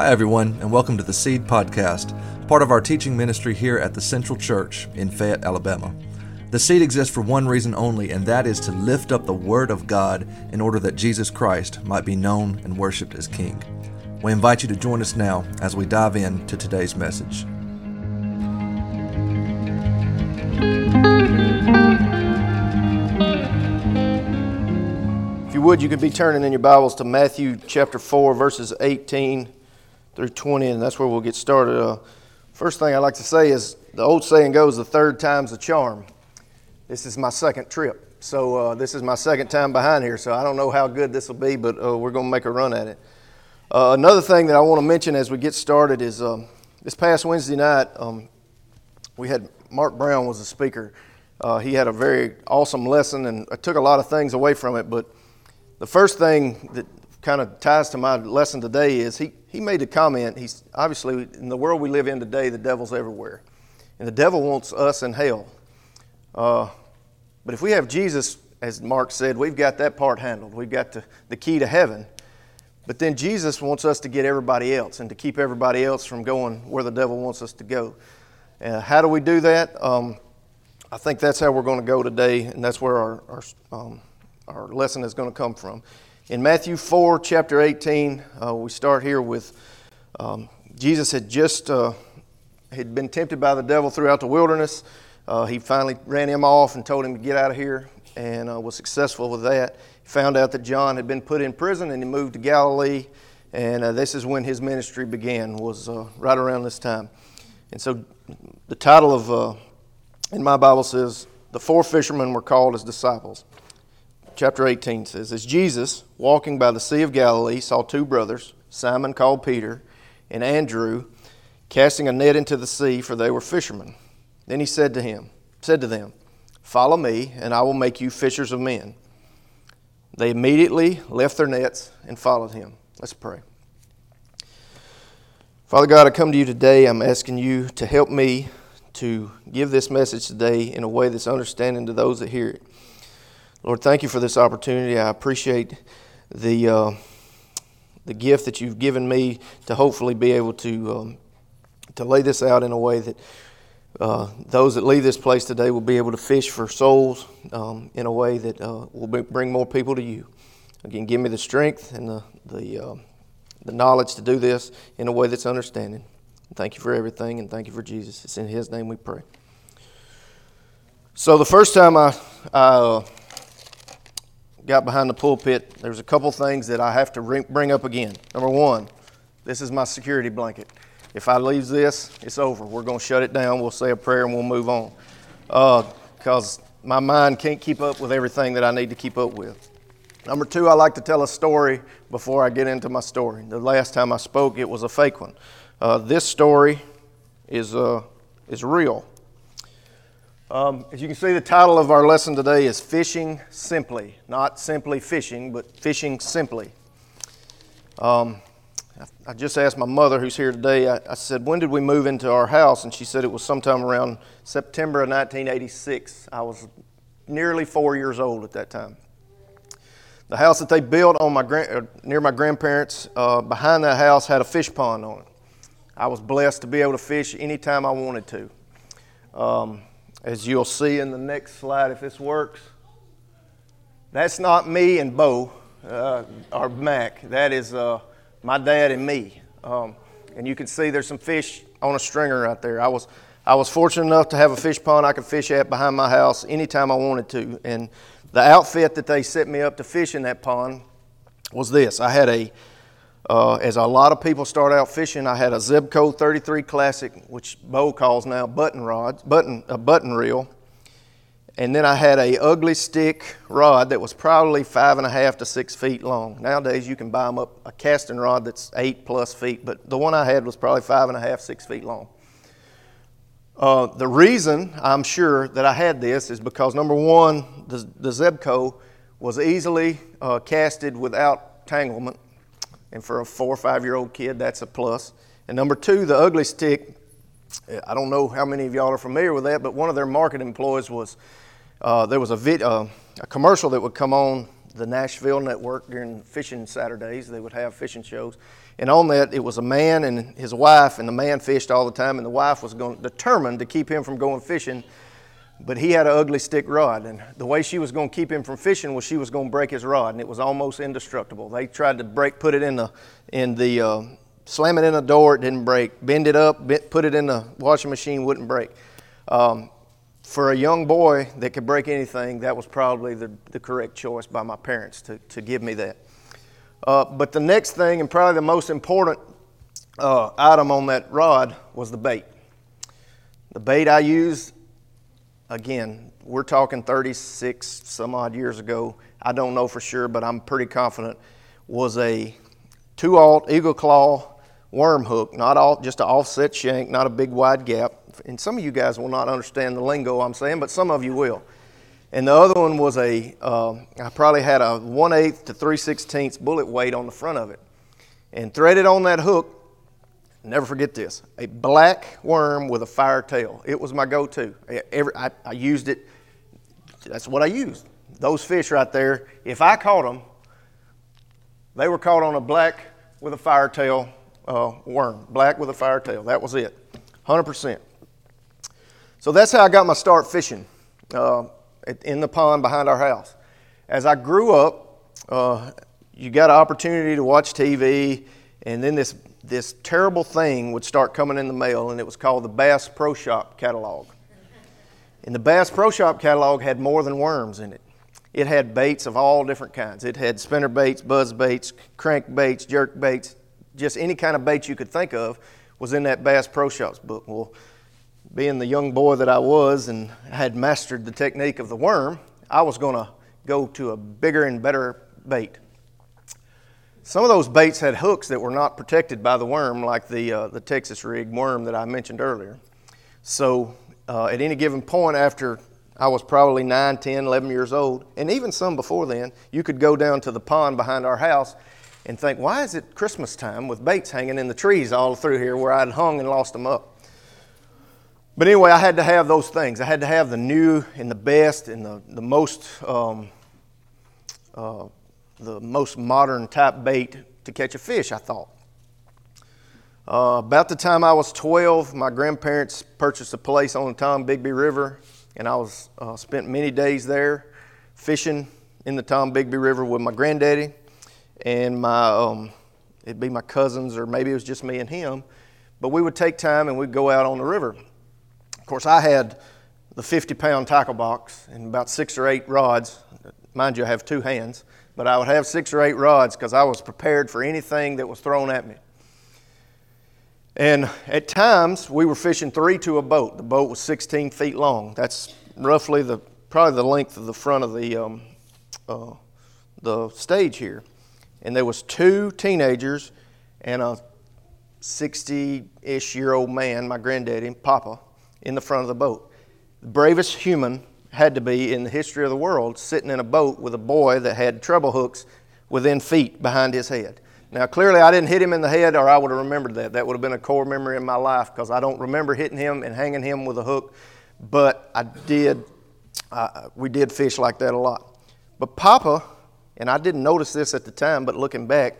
Hi, everyone, and welcome to the Seed Podcast, part of our teaching ministry here at the Central Church in Fayette, Alabama. The Seed exists for one reason only, and that is to lift up the Word of God in order that Jesus Christ might be known and worshiped as King. We invite you to join us now as we dive into today's message. If you would, you could be turning in your Bibles to Matthew chapter 4, verses 18 through 20, and that's where we'll get started. Uh, first thing I'd like to say is the old saying goes, the third time's a charm. This is my second trip. So uh, this is my second time behind here, so I don't know how good this will be, but uh, we're going to make a run at it. Uh, another thing that I want to mention as we get started is um, this past Wednesday night, um, we had Mark Brown was a speaker. Uh, he had a very awesome lesson, and I took a lot of things away from it, but the first thing that kind of ties to my lesson today is he, he made a comment. He's obviously in the world we live in today, the devil's everywhere, and the devil wants us in hell. Uh, but if we have Jesus, as Mark said, we've got that part handled. We've got the, the key to heaven. But then Jesus wants us to get everybody else and to keep everybody else from going where the devil wants us to go. Uh, how do we do that? Um, I think that's how we're going to go today, and that's where our, our um, our lesson is going to come from. In Matthew 4, chapter 18, uh, we start here with um, Jesus had just uh, had been tempted by the devil throughout the wilderness. Uh, he finally ran him off and told him to get out of here, and uh, was successful with that. He found out that John had been put in prison, and he moved to Galilee. And uh, this is when his ministry began. Was uh, right around this time. And so, the title of in my Bible says the four fishermen were called as disciples chapter 18 says, As Jesus, walking by the Sea of Galilee, saw two brothers, Simon called Peter, and Andrew, casting a net into the sea, for they were fishermen. Then he said to him, said to them, Follow me, and I will make you fishers of men. They immediately left their nets and followed him. Let's pray. Father God, I come to you today. I'm asking you to help me to give this message today in a way that's understanding to those that hear it. Lord, thank you for this opportunity. I appreciate the, uh, the gift that you've given me to hopefully be able to, um, to lay this out in a way that uh, those that leave this place today will be able to fish for souls um, in a way that uh, will be, bring more people to you. Again, give me the strength and the, the, uh, the knowledge to do this in a way that's understanding. Thank you for everything, and thank you for Jesus. It's in His name we pray. So, the first time I, I uh, got behind the pulpit, there's a couple things that I have to bring up again. Number one, this is my security blanket. If I leave this, it's over. We're going to shut it down. We'll say a prayer and we'll move on. Because uh, my mind can't keep up with everything that I need to keep up with. Number two, I like to tell a story before I get into my story. The last time I spoke, it was a fake one. Uh, this story is, uh, is real. Um, as you can see, the title of our lesson today is Fishing Simply. Not simply fishing, but fishing simply. Um, I, just asked my mother, who's here today, I, I, said, When did we move into our house? And she said it was sometime around September of 1986. I was nearly four years old at that time. The house that they built on my uh, near my grandparents, uh, behind that house, had a fish pond on it. I was blessed to be able to fish anytime I wanted to. Um, as you'll see in the next slide, if this works. That's not me and Bo uh, or Mac. That is uh, my dad and me. Um, and you can see there's some fish on a stringer right there. I was, I was fortunate enough to have a fish pond I could fish at behind my house anytime I wanted to. And the outfit that they set me up to fish in that pond was this I had a uh, as a lot of people start out fishing, I had a Zebco 33 Classic, which Bo calls now button rod, button a button reel, and then I had a ugly stick rod that was probably five and a half to six feet long. Nowadays, you can buy them up a casting rod that's eight plus feet, but the one I had was probably five and a half, six feet long. Uh, the reason I'm sure that I had this is because number one, the, the Zebco was easily uh, casted without tanglement and for a four or five year old kid, that's a plus. And number two, the ugly stick. I don't know how many of y'all are familiar with that, but one of their market employees was uh, there was a, vid, uh, a commercial that would come on the Nashville network during fishing Saturdays. They would have fishing shows. And on that, it was a man and his wife, and the man fished all the time, and the wife was going, determined to keep him from going fishing. But he had an ugly stick rod, and the way she was going to keep him from fishing was she was going to break his rod, and it was almost indestructible. They tried to break, put it in the, in the, uh, slam it in the door, it didn't break. Bend it up, put it in the washing machine, wouldn't break. Um, for a young boy that could break anything, that was probably the, the correct choice by my parents to, to give me that. Uh, but the next thing, and probably the most important uh, item on that rod, was the bait. The bait I used, again, we're talking 36 some odd years ago. I don't know for sure, but I'm pretty confident, was a two aught eagle claw worm hook, not all, just an offset shank, not a big wide gap. And some of you guys will not understand the lingo I'm saying, but some of you will. And the other one was a, uh, I probably had a 1 8 to 3 16 bullet weight on the front of it. And threaded on that hook, never forget this, a black worm with a fire tail. It was my go to. I, I used it, that's what I used. Those fish right there, if I caught them, they were caught on a black with a fire tail uh, worm, black with a fire tail. That was it, 100%. So that's how I got my start fishing. Uh, in the pond behind our house. As I grew up, uh, you got an opportunity to watch TV, and then this, this terrible thing would start coming in the mail, and it was called the Bass Pro Shop catalog. And the Bass Pro Shop catalog had more than worms in it. It had baits of all different kinds. It had spinner baits, buzz baits, crank baits, jerk baits, just any kind of bait you could think of was in that Bass Pro Shops book. Well, being the young boy that I was and had mastered the technique of the worm, I was going to go to a bigger and better bait. Some of those baits had hooks that were not protected by the worm, like the, uh, the Texas rig worm that I mentioned earlier. So, uh, at any given point after I was probably 9, 10, 11 years old, and even some before then, you could go down to the pond behind our house and think, why is it Christmas time with baits hanging in the trees all through here where I'd hung and lost them up? But anyway, I had to have those things. I had to have the new and the best and the, the most um, uh, the most modern type bait to catch a fish, I thought. Uh, about the time I was 12, my grandparents purchased a place on the Tom Tombigbee River, and I was uh, spent many days there fishing in the Tom Tombigbee River with my granddaddy and my um, it'd be my cousins or maybe it was just me and him. But we would take time and we'd go out on the river Of course, I had the 50 pound tackle box and about six or eight rods. Mind you, I have two hands, but I would have six or eight rods because I was prepared for anything that was thrown at me. And at times, we were fishing three to a boat. The boat was 16 feet long. That's roughly the probably the length of the front of the um, uh, the stage here. And there was two teenagers and a 60-ish year old man, my granddaddy, Papa, in the front of the boat. The bravest human had to be in the history of the world sitting in a boat with a boy that had treble hooks within feet behind his head. Now, clearly, I didn't hit him in the head, or I would have remembered that. That would have been a core memory in my life because I don't remember hitting him and hanging him with a hook, but I did. Uh, we did fish like that a lot. But Papa, and I didn't notice this at the time, but looking back,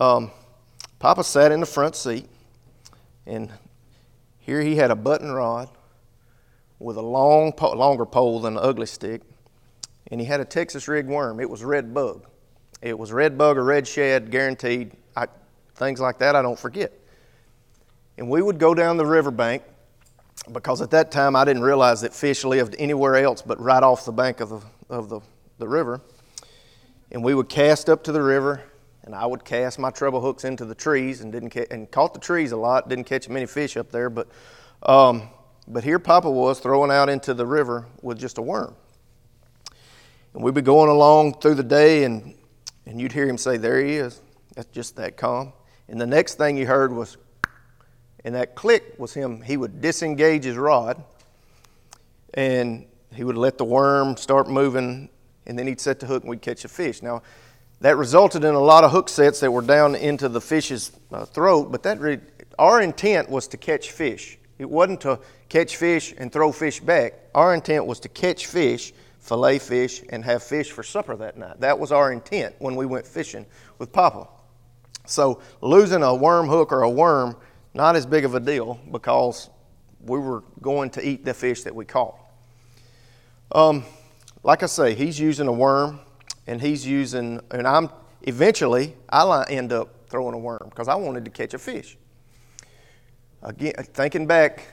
um, Papa sat in the front seat, and here he had a button rod with a long, longer pole than an ugly stick, and he had a Texas rig worm. It was red bug. It was red bug or red shad, guaranteed. I, things like that I don't forget. And we would go down the riverbank because at that time I didn't realize that fish lived anywhere else but right off the bank of the, of the, the river. And we would cast up to the river, and I would cast my treble hooks into the trees and didn't ca- and caught the trees a lot. Didn't catch many fish up there, but um, but here Papa was throwing out into the river with just a worm. And we'd be going along through the day, and, and you'd hear him say, There he is. That's just that calm. And the next thing you heard was, and that click was him. He would disengage his rod, and he would let the worm start moving, and then he'd set the hook and we'd catch a fish. Now, that resulted in a lot of hook sets that were down into the fish's uh, throat, but that re- our intent was to catch fish. It wasn't to catch fish and throw fish back. Our intent was to catch fish, fillet fish, and have fish for supper that night. That was our intent when we went fishing with Papa. So losing a worm hook or a worm, not as big of a deal because we were going to eat the fish that we caught. Um, like I say, he's using a worm, and he's using, and I'm eventually I end up throwing a worm because I wanted to catch a fish. Again, thinking back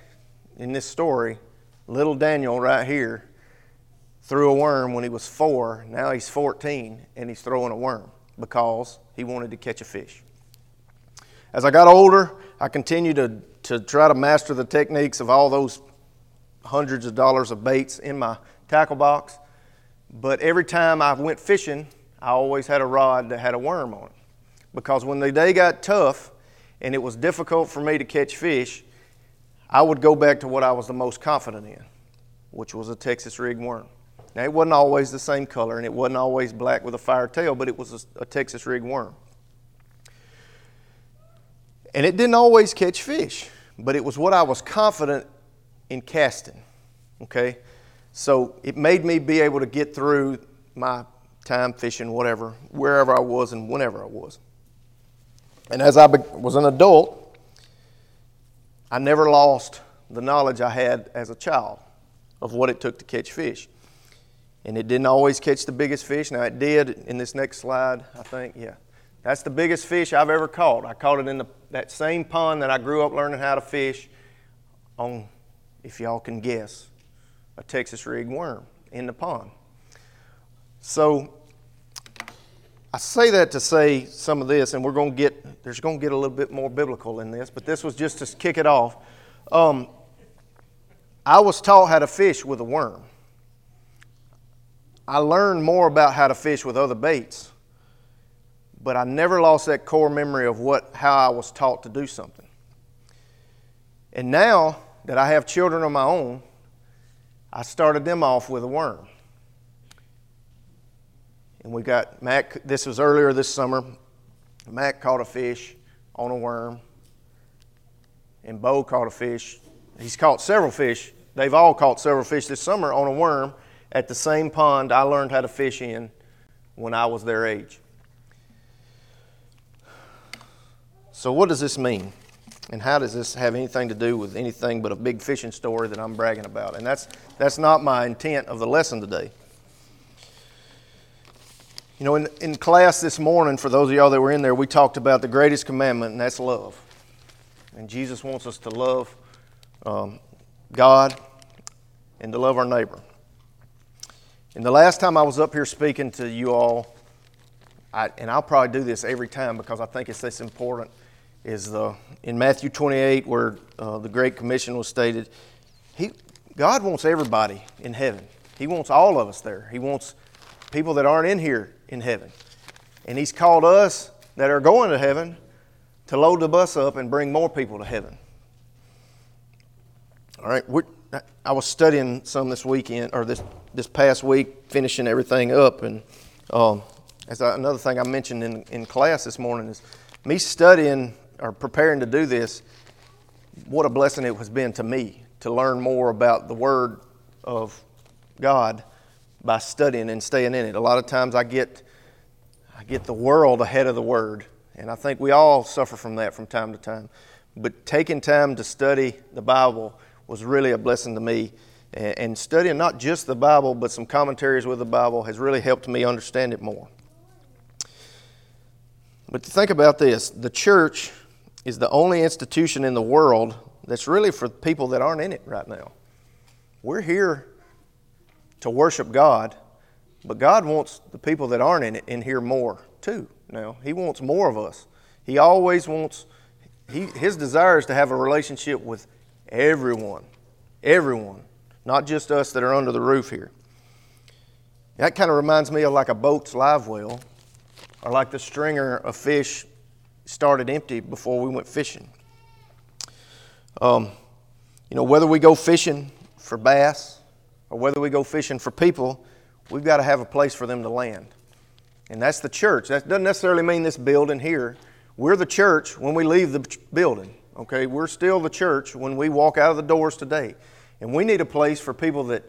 in this story, little Daniel right here threw a worm when he was four. Now he's 14 and he's throwing a worm because he wanted to catch a fish. As I got older, I continued to, to try to master the techniques of all those hundreds of dollars of baits in my tackle box. But every time I went fishing, I always had a rod that had a worm on it. Because when the day got tough and it was difficult for me to catch fish, I would go back to what I was the most confident in, which was a Texas rig worm. Now, it wasn't always the same color and it wasn't always black with a fire tail, but it was a, a Texas rig worm. And it didn't always catch fish, but it was what I was confident in casting. Okay? So it made me be able to get through my time fishing, whatever, wherever I was and whenever I was. And as I was an adult, I never lost the knowledge I had as a child of what it took to catch fish. And it didn't always catch the biggest fish. Now, it did in this next slide, I think. Yeah. That's the biggest fish I've ever caught. I caught it in the, that same pond that I grew up learning how to fish on, if y'all can guess, a Texas rig worm in the pond. So I say that to say some of this, and we're going to get, there's going to get a little bit more biblical in this, but this was just to kick it off. Um, I was taught how to fish with a worm. I learned more about how to fish with other baits, but I never lost that core memory of what, how I was taught to do something. And now that I have children of my own, I started them off with a worm. And we got Mac, this was earlier this summer. Mac caught a fish on a worm, and Bo caught a fish. He's caught several fish. They've all caught several fish this summer on a worm at the same pond I learned how to fish in when I was their age. So, what does this mean? And how does this have anything to do with anything but a big fishing story that I'm bragging about? And that's, that's not my intent of the lesson today. You know, in, in class this morning, for those of y'all that were in there, we talked about the greatest commandment, and that's love. And Jesus wants us to love um, God and to love our neighbor. And the last time I was up here speaking to you all, I, and I'll probably do this every time because I think it's this important, is the, in Matthew 28 where uh, the Great Commission was stated. He, God wants everybody in heaven. He wants all of us there. He wants people that aren't in here in heaven. And He's called us that are going to heaven to load the bus up and bring more people to heaven. All right, I was studying some this weekend or this this past week, finishing everything up, and um, as I, another thing I mentioned in in class this morning is me studying or preparing to do this. What a blessing it has been to me to learn more about the Word of God by studying and staying in it. A lot of times I get I get the world ahead of the Word, and I think we all suffer from that from time to time. But taking time to study the Bible was really a blessing to me. And studying not just the Bible, but some commentaries with the Bible has really helped me understand it more. But think about this the church is the only institution in the world that's really for people that aren't in it right now. We're here to worship God, but God wants the people that aren't in it in here more too now. He wants more of us. He always wants, he, his desire is to have a relationship with Everyone. Everyone. Not just us that are under the roof here. That kind of reminds me of like a boat's live well, or like the stringer of fish started empty before we went fishing. Um, you know, whether we go fishing for bass or whether we go fishing for people, we've got to have a place for them to land. And that's the church. That doesn't necessarily mean this building here. We're the church when we leave the building. Okay, we're still the church when we walk out of the doors today. And we need a place for people that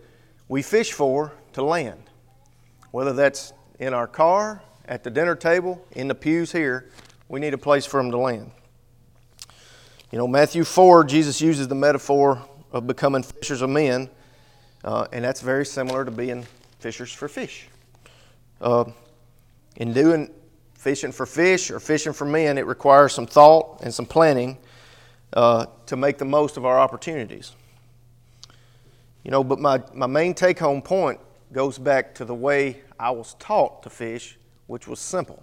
we fish for to land. Whether that's in our car, at the dinner table, in the pews here, we need a place for them to land. You know, Matthew 4, Jesus uses the metaphor of becoming fishers of men, uh, and that's very similar to being fishers for fish. Uh, in doing fishing for fish or fishing for men, it requires some thought and some planning uh, to make the most of our opportunities. You know, but my, my main take home point goes back to the way I was taught to fish, which was simple.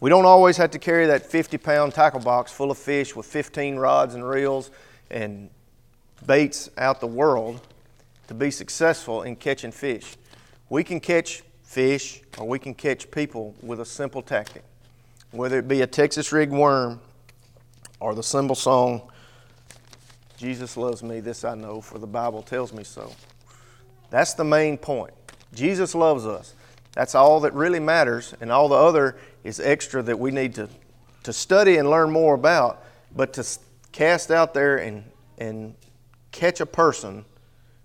We don't always have to carry that 50 pound tackle box full of fish with 15 rods and reels and baits out the world to be successful in catching fish. We can catch fish or we can catch people with a simple tactic, whether it be a Texas rig worm or the simple song, Jesus loves me, this I know, for the Bible tells me so. That's the main point. Jesus loves us. That's all that really matters, and all the other is extra that we need to, to study and learn more about. But to cast out there and, and catch a person,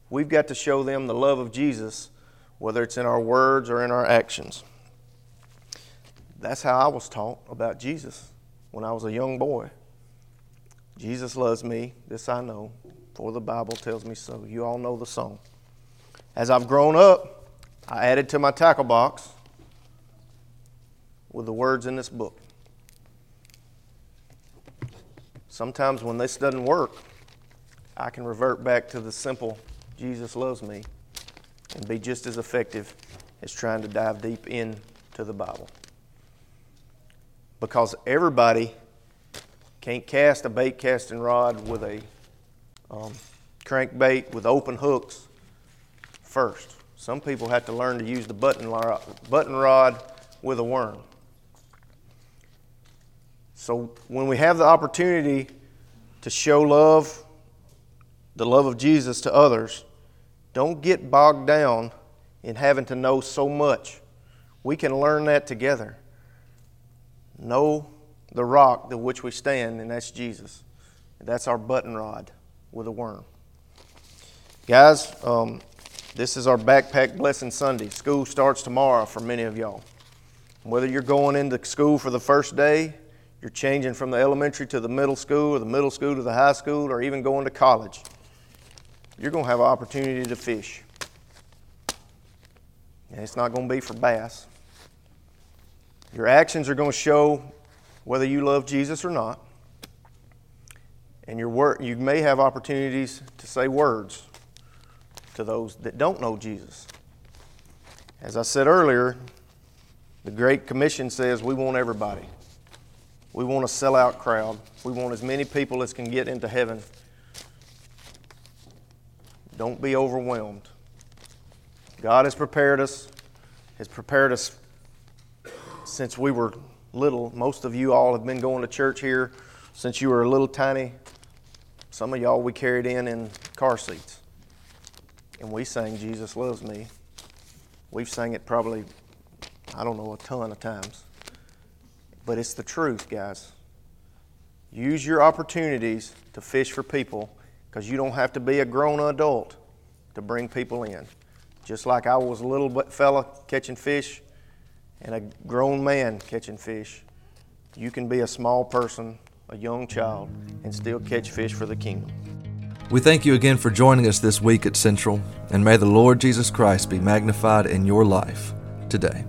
we've got to show them the love of Jesus, whether it's in our words or in our actions. That's how I was taught about Jesus when I was a young boy. Jesus loves me, this I know, for the Bible tells me so. You all know the song. As I've grown up, I added to my tackle box with the words in this book. Sometimes when this doesn't work, I can revert back to the simple Jesus loves me and be just as effective as trying to dive deep into the Bible. Because everybody can't cast a bait casting rod with a um, crankbait with open hooks first. Some people have to learn to use the button, button rod with a worm. So when we have the opportunity to show love, the love of Jesus to others, don't get bogged down in having to know so much. We can learn that together. Know the rock to which we stand, and that's Jesus. That's our button rod with a worm. Guys, um, this is our Backpack Blessing Sunday. School starts tomorrow for many of y'all. Whether you're going into school for the first day, you're changing from the elementary to the middle school, or the middle school to the high school, or even going to college, you're going to have an opportunity to fish. And it's not going to be for bass. Your actions are going to show whether you love Jesus or not. And your word, you may have opportunities to say words to those that don't know Jesus. As I said earlier, the Great Commission says we want everybody. We want a sellout crowd. We want as many people as can get into heaven. Don't be overwhelmed. God has prepared us, has prepared us since we were little. Most of you all have been going to church here since you were a little tiny. Some of y'all we carried in in car seats and we sang Jesus Loves Me. We've sang it probably, I don't know, a ton of times. But it's the truth, guys. Use your opportunities to fish for people because you don't have to be a grown adult to bring people in. Just like I was a little fella catching fish and a grown man catching fish, you can be a small person, a young child, and still catch fish for the kingdom. We thank you again for joining us this week at Central, and may the Lord Jesus Christ be magnified in your life today.